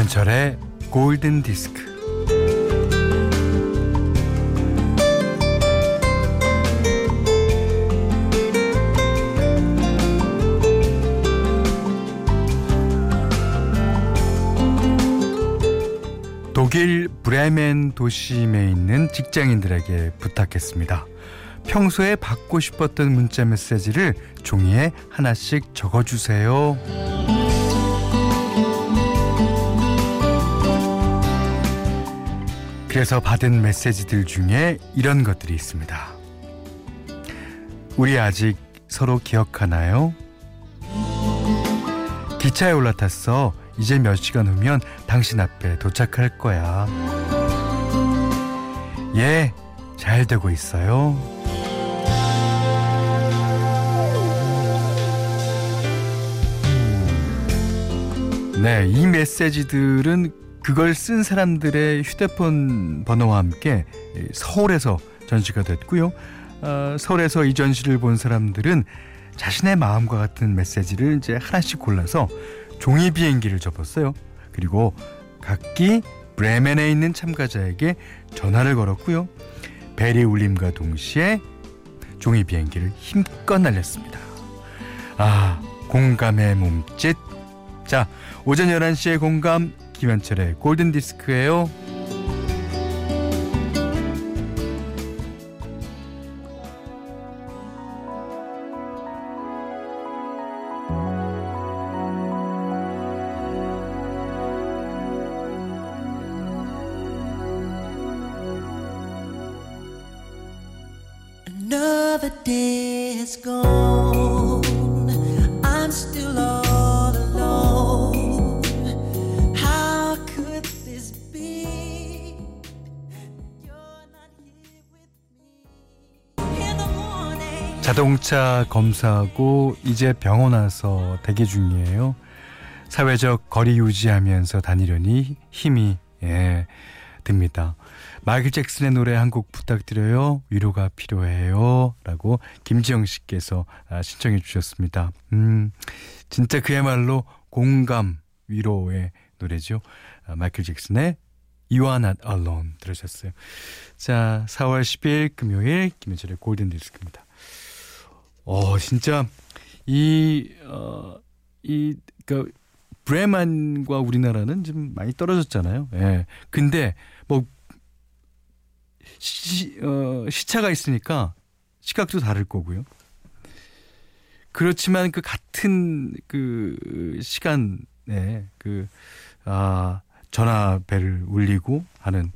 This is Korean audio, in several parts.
김현철의 골든 디스크. 독일 브레멘 도심에 있는 직장인들에게 부탁했습니다. 평소에 받고 싶었던 문자 메시지를 종이에 하나씩 적어주세요. 그래서 받은 메시지들 중에 이런 것들이 있습니다. 우리 아직 서로 기억하나요? 기차에 올라탔어. 이제 몇 시간 후면 당신 앞에 도착할 거야. 예, 잘 되고 있어요. 네, 이 메시지들은 그걸 쓴 사람들의 휴대폰 번호와 함께 서울에서 전시가 됐고요. 어, 서울에서 이 전시를 본 사람들은 자신의 마음과 같은 메시지를 이제 하나씩 골라서 종이 비행기를 접었어요. 그리고 각기 브레멘에 있는 참가자에게 전화를 걸었고요. 벨이 울림과 동시에 종이 비행기를 힘껏 날렸습니다. 아, 공감의 몸짓. 자, 오전 11시에 공감 김현철의 골든 디스크예요. 자동차 검사하고 이제 병원 와서 대기 중이에요. 사회적 거리 유지하면서 다니려니 힘이 예, 듭니다. 마이클 잭슨의 노래 한 곡 부탁드려요. 위로가 필요해요. 라고 김지영 씨께서 아, 신청해 주셨습니다. 음, 진짜 그야말로 공감, 위로의 노래죠. 아, 마이클 잭슨의 You are not alone 들으셨어요. 자, 4월 10일 금요일 김현철의 골든 디스크입니다. 어, 진짜 이, 어, 이, 그, 브레만과 우리나라는 좀 많이 떨어졌잖아요. 예. 근데 뭐 시, 어, 시차가 있으니까 시각도 다를 거고요. 그렇지만 그 같은 그 시간에 그, 아, 전화벨을 울리고 하는,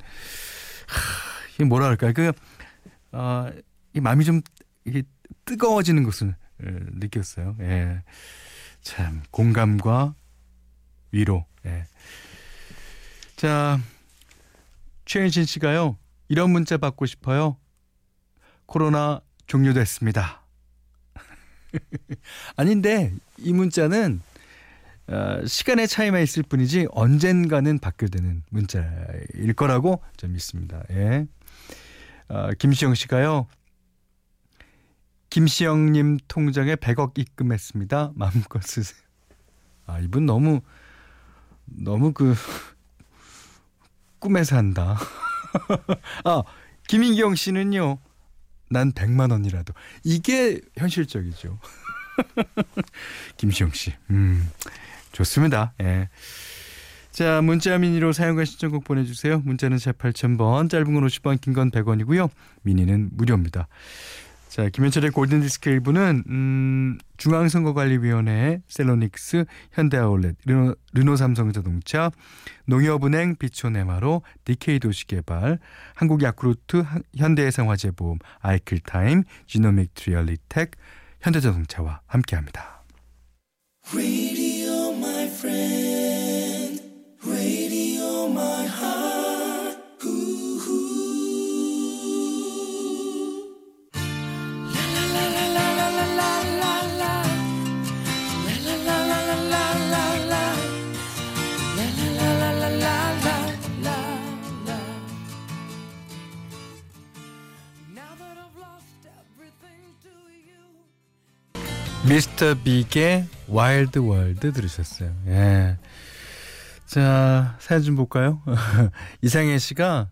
하, 이게 뭐라 할까요? 그, 아, 이 마음이 좀 이게 뜨거워지는 것을 느꼈어요. 예. 참, 공감과 위로. 예. 자, 최현신 씨가요. 이런 문자 받고 싶어요. 코로나 종료됐습니다. 아닌데 이 문자는 어, 시간의 차이만 있을 뿐이지 언젠가는 받게 되는 문자일 거라고 좀 믿습니다. 예. 어, 김시영 씨가요. 김시영님 통장에 100억 입금했습니다. 마음껏 쓰세요. 아 이분 너무 너무 그 꿈에 산다. 아, 김인경 씨는요. 난 100만 원이라도. 이게 현실적이죠. 김시영 씨. 음. 좋습니다. 예. 자, 문자 미니로 사용과 신청곡 보내주세요. 문자는 제 8000번, 짧은 건 50원, 긴 건 100원이고요. 미니는 무료입니다. 자, 김현철의 골든디스크 일부는 음, 중앙선거관리위원회, 셀로닉스, 현대아울렛, 르노, 르노삼성자동차, 농협은행, 비촌에마로, DK 도시개발, 한국야쿠르트, 현대해상화재보험, 아이클타임, 지노믹 트리얼리텍, 현대자동차와 함께합니다. Mr. Big의 Wild World 들으셨어요. 예. 자, 사연 좀 볼까요? 이상해 씨가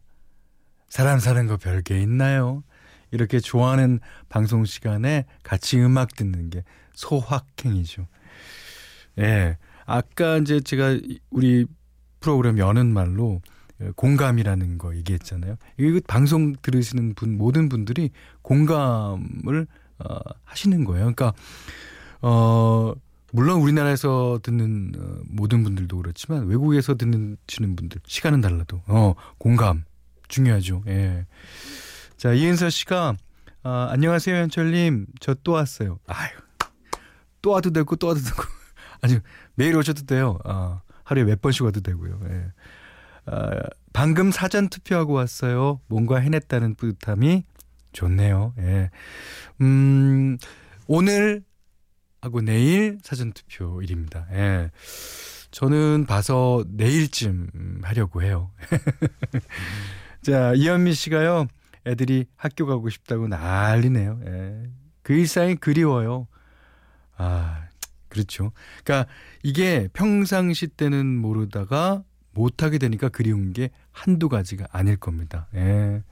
사람 사는 거 별게 있나요? 이렇게 좋아하는 방송 시간에 같이 음악 듣는 게 소확행이죠. 예. 아까 이제 제가 우리 프로그램 여는 말로 공감이라는 거 얘기했잖아요. 이거 방송 들으시는 분 모든 분들이 공감을 어, 하시는 거예요. 그러니까 어 물론 우리나라에서 듣는 어, 모든 분들도 그렇지만 외국에서 듣는 치는 분들 시간은 달라도 어 공감 중요하죠. 예. 자 이은서 씨가 아, 안녕하세요 현철님 저 또 왔어요. 아유 또 와도 되고 또 와도 되고 아니 매일 오셔도 돼요. 아, 하루에 몇 번씩 와도 되고요. 예. 아, 방금 사전 투표하고 왔어요. 뭔가 해냈다는 뿌듯함이 좋네요. 예. 음, 오늘 하고 내일 사전 투표일입니다. 예. 저는 봐서 내일쯤 하려고 해요. 자, 이현미 씨가요. 애들이 학교 가고 싶다고 난리네요. 예. 그 일상이 그리워요. 아, 그렇죠. 그러니까 이게 평상시 때는 모르다가 못하게 되니까 그리운 게 한두 가지가 아닐 겁니다. 예.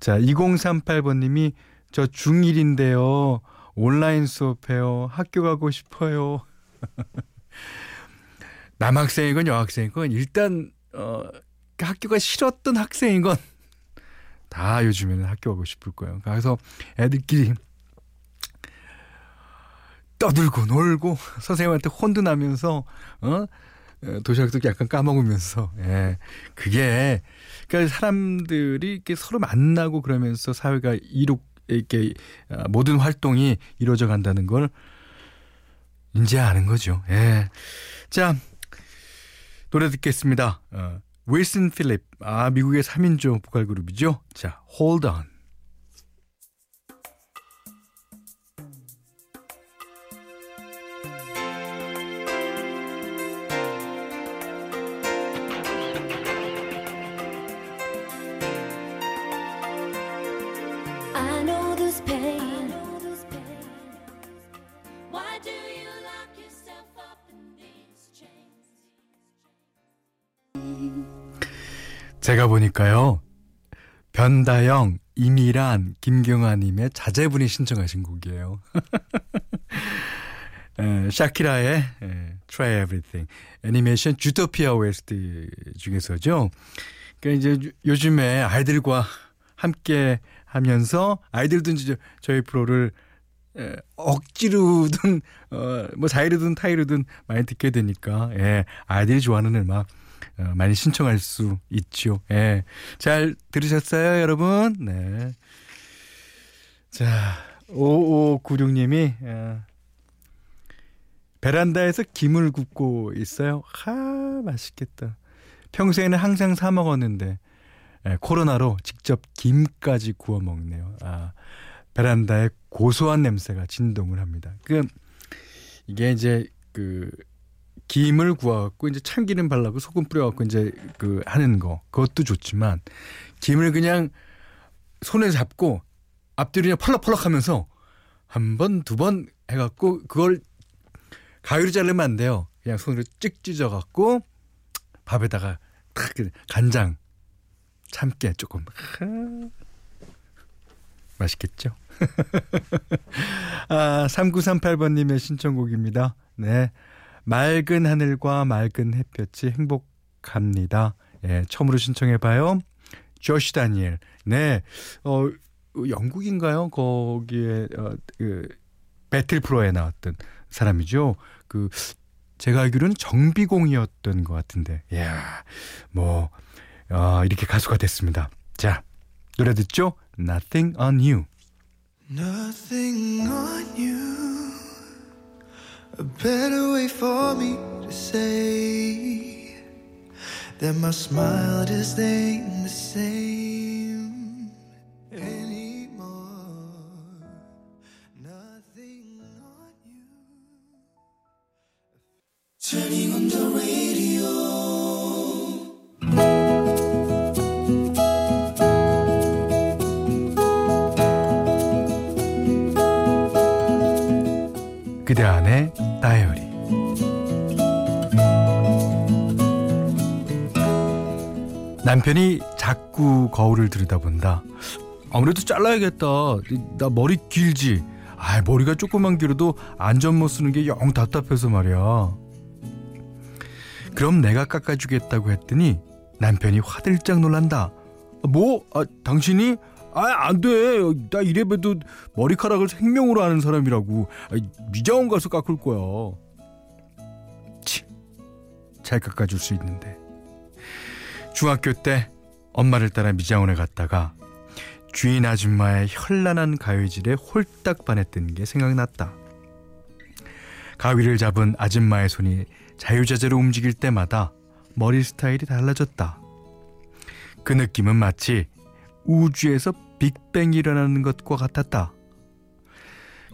자, 2038번님이 저 중1인데요. 온라인 수업해요. 학교 가고 싶어요. 남학생이건 여학생이건 일단 어 학교가 싫었던 학생이건 다 요즘에는 학교 가고 싶을 거예요. 그래서 애들끼리 떠들고 놀고 선생님한테 혼도 나면서 어 도시락도 약간 까먹으면서 예 그게 그러니까 사람들이 이렇게 서로 만나고 그러면서 사회가 이룩 이렇게 아, 모든 활동이 이루어져 간다는 걸 이제 아는 거죠. 예. 자 노래 듣겠습니다. 어, 윌슨 필립 아 미국의 3인조 보컬 그룹이죠. 자 Hold On. 제가 보니까요. 변다영, 이미란, 김경아님의 자제분이 신청하신 곡이에요. 에, 샤키라의 에, Try Everything 애니메이션 주토피아 OST 중에서죠. 그러니까 이제 요즘에 아이들과 함께 하면서 아이들도 이제 저희 프로를 에, 억지로든 어, 뭐 자유로든 타이로든 많이 듣게 되니까 예, 아이들이 좋아하는 음악 어, 많이 신청할 수 있죠. 예. 잘 들으셨어요, 여러분? 네. 자, 5596님이 어, 베란다에서 김을 굽고 있어요. 하, 맛있겠다. 평소에는 항상 사 먹었는데 예, 코로나로 직접 김까지 구워 먹네요. 아, 베란다에 고소한 냄새가 진동을 합니다. 그 이게 이제 그 김을 구워갖고 이제 참기름 발라고 소금 뿌려갖고 이제 그 하는 거 그것도 좋지만 김을 그냥 손에 잡고 앞뒤로 그냥 펄럭펄럭하면서 한 번 두 번 해갖고 그걸 가위로 자르면 안 돼요. 그냥 손으로 찍 찢어갖고 밥에다가 탁 간장 참깨 조금 맛있겠죠? 아, 3938번님의 신청곡입니다. 네. 맑은 하늘과 맑은 햇볕이 행복합니다. 예, 처음으로 신청해봐요. 조시 다니엘. 네. 어, 영국인가요? 거기에, 어, 그, 배틀 프로에 나왔던 사람이죠. 그, 제가 알기로는 정비공이었던 것 같은데. 이야, 뭐, 어, 이렇게 가수가 됐습니다. 자, 노래 듣죠? Nothing on you. Nothing on you. A better way for me to say that my smile just ain't the same 남편이 자꾸 거울을 들여다본다. 아무래도 잘라야겠다. 나 머리 길지. 아, 머리가 조금만 길어도 안전 못 쓰는 게 영 답답해서 말이야. 그럼 내가 깎아주겠다고 했더니 남편이 화들짝 놀란다. 뭐? 아, 당신이? 아, 안 돼. 나 이래봬도 머리카락을 생명으로 아는 사람이라고. 아, 미장원 가서 깎을 거야. 치, 잘 깎아줄 수 있는데. 중학교 때 엄마를 따라 미장원에 갔다가 주인 아줌마의 현란한 가위질에 홀딱 반했던 게 생각났다. 가위를 잡은 아줌마의 손이 자유자재로 움직일 때마다 머리 스타일이 달라졌다. 그 느낌은 마치 우주에서 빅뱅이 일어나는 것과 같았다.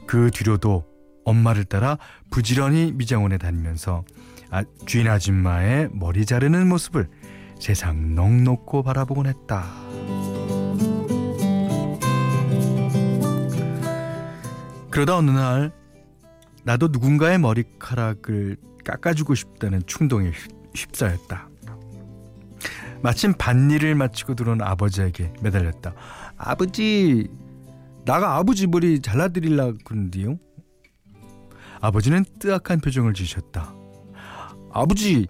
그 뒤로도 엄마를 따라 부지런히 미장원에 다니면서 아, 주인 아줌마의 머리 자르는 모습을 세상 넉넉고 바라보곤 했다. 그러다 어느 날 나도 누군가의 머리카락을 깎아주고 싶다는 충동에 휩싸였다. 마침 밭일을 마치고 들어온 아버지에게 매달렸다. 아버지, 나가 아버지 머리 잘라드릴라 그러는데요. 아버지는 뜨악한 표정을 지으셨다. 아버지,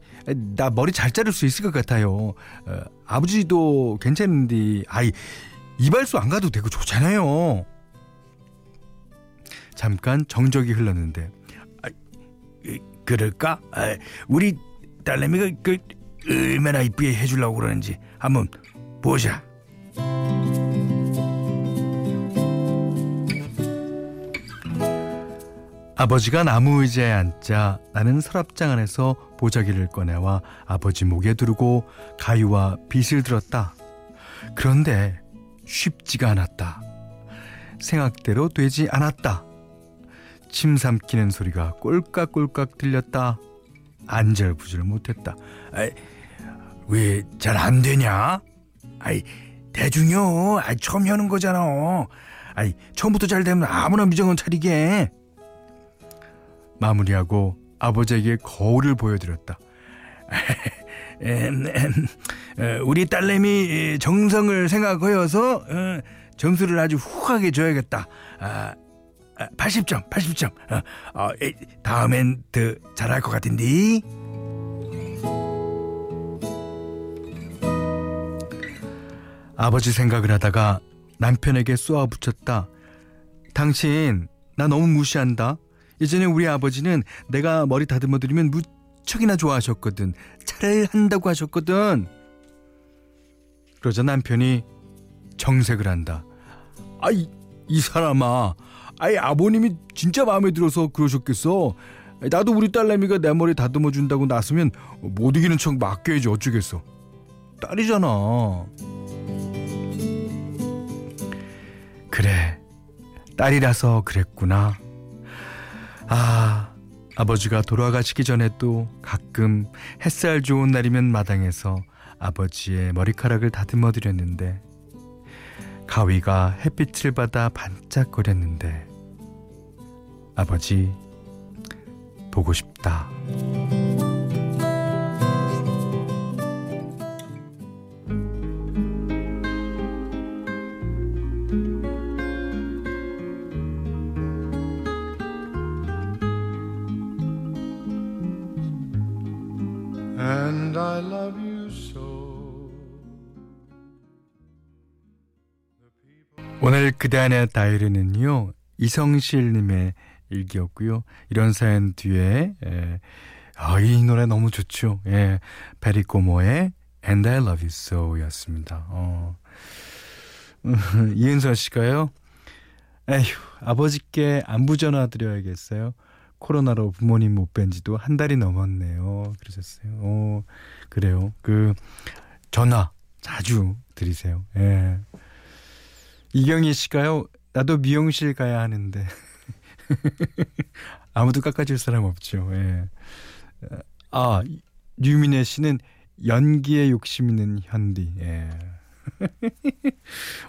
나 머리 잘 자를 수 있을 것 같아요. 어, 아버지도 괜찮은데, 아이, 이발소 안 가도 되고 좋잖아요. 잠깐 정적이 흘렀는데, 아, 그럴까? 아, 우리 딸내미가 그 얼마나 이쁘게 해주려고 그러는지 한번 보자. 아버지가 나무 의자에 앉자 나는 서랍장 안에서 보자기를 꺼내와 아버지 목에 두르고 가위와 빗을 들었다. 그런데 쉽지가 않았다. 생각대로 되지 않았다. 침 삼키는 소리가 꼴깍꼴깍 들렸다. 안절부절 못했다. 왜잘 안 되냐? 아이 대중요. 아이 처음 하는 거잖아. 아이 처음부터 잘 되면 아무나 미정은 차리게. 마무리하고 아버지에게 거울을 보여드렸다. 우리 딸내미 정성을 생각하여서 어, 점수를 아주 후하게 줘야겠다. 80점, 아, 80점. 어, 어, 다음엔 더 잘할 것 같은데. 아버지 생각을 하다가 남편에게 쏘아붙였다. 당신 나 너무 무시한다. 예전에 우리 아버지는 내가 머리 다듬어 드리면 무척이나 좋아하셨거든. 잘한다고 하셨거든. 그러자 남편이 정색을 한다. 아이 이 사람아, 아이 아버님이 진짜 마음에 들어서 그러셨겠어. 나도 우리 딸내미가 내 머리 다듬어 준다고 나서면 못 이기는 척 맡겨야지 어쩌겠어. 딸이잖아. 그래, 딸이라서 그랬구나. 아, 아버지가 돌아가시기 전에도 가끔 햇살 좋은 날이면 마당에서 아버지의 머리카락을 다듬어 드렸는데 가위가 햇빛을 받아 반짝거렸는데 아버지 보고 싶다. 그대 안의 다이리는요 이성실님의 일기였고요. 이런 사연 뒤에 에, 아, 이 노래 너무 좋죠. 예, 베리꼬모의 And I Love You So였습니다. 어. 이은서 씨가요. 에휴 아버지께 안부 전화 드려야겠어요. 코로나로 부모님 못 뵌 지도 한 달이 넘었네요. 그러셨어요. 어, 그래요. 그 전화 자주 드리세요. 예. 이경희 씨가요. 나도 미용실 가야 하는데 아무도 깎아줄 사람 없죠. 예. 아 유민혜 씨는 연기에 욕심 있는 현디. 예.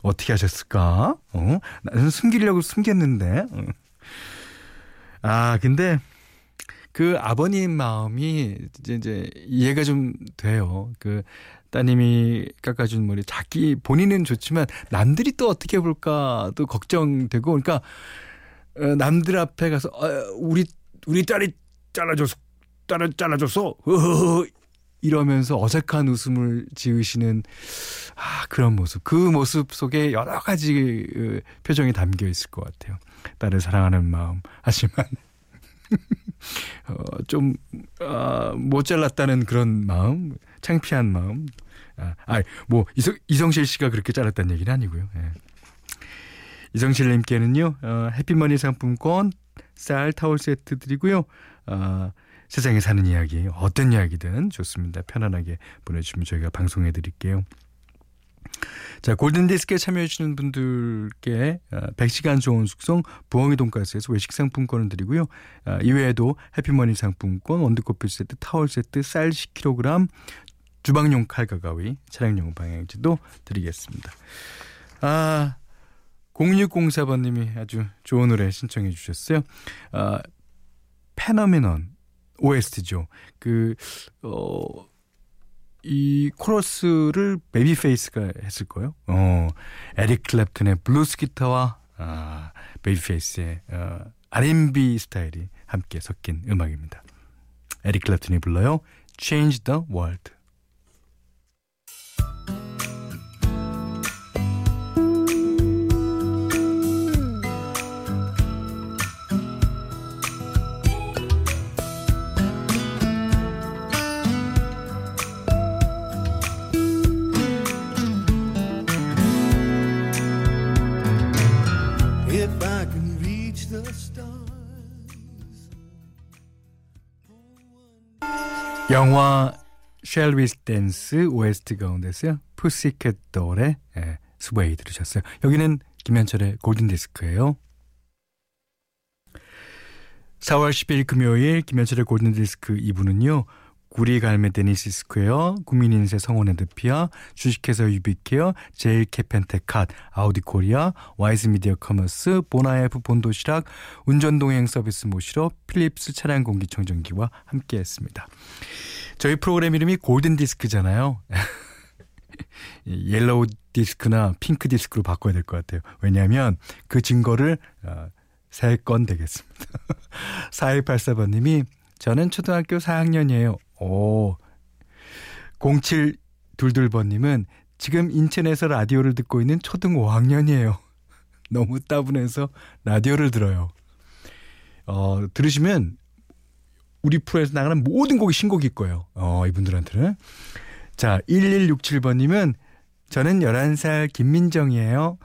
어떻게 하셨을까? 어? 나는 숨기려고 숨겼는데. 어. 아, 근데 그 아버님 마음이 이제, 이제 이해가 좀 돼요. 그 따님이 깎아준 머리 자기 본인은 좋지만 남들이 또 어떻게 볼까도 걱정되고 그러니까 어, 남들 앞에 가서 어, 우리 우리 딸이 잘라줬어 딸을 잘라줬어 이러면서 어색한 웃음을 지으시는 아 그런 모습. 그 모습 속에 여러 가지 그 표정이 담겨 있을 것 같아요. 딸을 사랑하는 마음 하지만 어, 좀못 아, 잘랐다는 그런 마음 창피한 마음 아, 아, 뭐 이성, 이성실 씨가 그렇게 잘랐다는 얘기는 아니고요. 예. 이성실 님께는요 어, 해피머니 상품권 쌀 타월 세트 드리고요. 어, 세상에 사는 이야기 어떤 이야기든 좋습니다. 편안하게 보내주시면 저희가 방송해 드릴게요. 자 골든디스크에 참여해주시는 분들께 100시간 어, 좋은 숙성 부엉이 돈가스에서 외식 상품권을 드리고요. 어, 이외에도 해피머니 상품권 원두커피 세트 타월 세트 쌀 10kg 주방용 칼과 가위, 차량용 방향제도 드리겠습니다. 아, 0604번님이 아주 좋은 노래 신청해 주셨어요. 아, Phenomenon OST죠. 그, 어, 이 코러스를 베이비페이스가 했을 거예요. 어, 에릭 클랩튼의 블루스 기타와 아, 베이비페이스의 어, R&B 스타일이 함께 섞인 음악입니다. 에릭 클랩튼이 불러요. Change the World. 영화 Shall We Dance OST 가운데서요. 푸시캣 돌의 예, Sway 들으셨어요. 여기는 김현철의 골든디스크예요. 4월 10일 금요일 김현철의 골든디스크 2부는요. 구리 갈매 데니시 스퀘어, 국민인세 성원 에드피아, 주식회사 유비케어, 제일 캐펜테캇, 아우디 코리아, 와이즈 미디어 커머스, 보나에프 본도시락, 운전동행 서비스 모시러 필립스 차량 공기청정기와 함께 했습니다. 저희 프로그램 이름이 골든 디스크잖아요. yellow 디스크나 핑크 디스크로 바꿔야 될 것 같아요. 왜냐하면 그 증거를 어, 3건 대겠습니다. 4184번님이 저는 초등학교 4학년이에요. 오. 0722번님은 지금 인천에서 라디오를 듣고 있는 초등 5학년이에요. 너무 따분해서 라디오를 들어요. 어, 들으시면 우리 프로에서 나가는 모든 곡이 신곡일 거예요. 어, 이분들한테는. 자, 1167번님은 저는 11살 김민정이에요.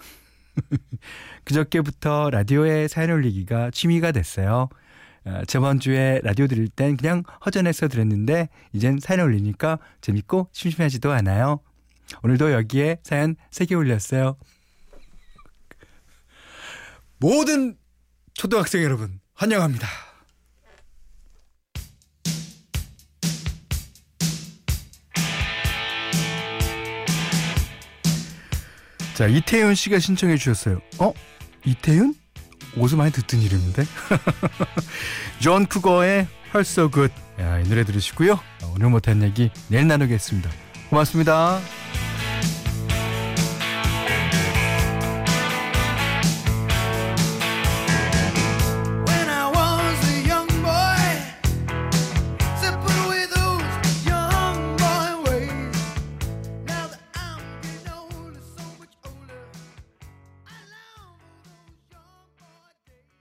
그저께부터 라디오에 사연 올리기가 취미가 됐어요. 어, 저번 주에 라디오 들을 땐 그냥 허전해서 들었는데 이젠 사연 올리니까 재밌고 심심하지도 않아요. 오늘도 여기에 사연 3개 올렸어요. 모든 초등학생 여러분 환영합니다. 자, 이태윤 씨가 신청해 주셨어요. 어? 이태윤? 어디서 많이 듣던 이름인데? 존 쿠거의 Hurt So. 야, 이 노래 들으시고요. 오늘 못한 얘기 내일 나누겠습니다. 고맙습니다.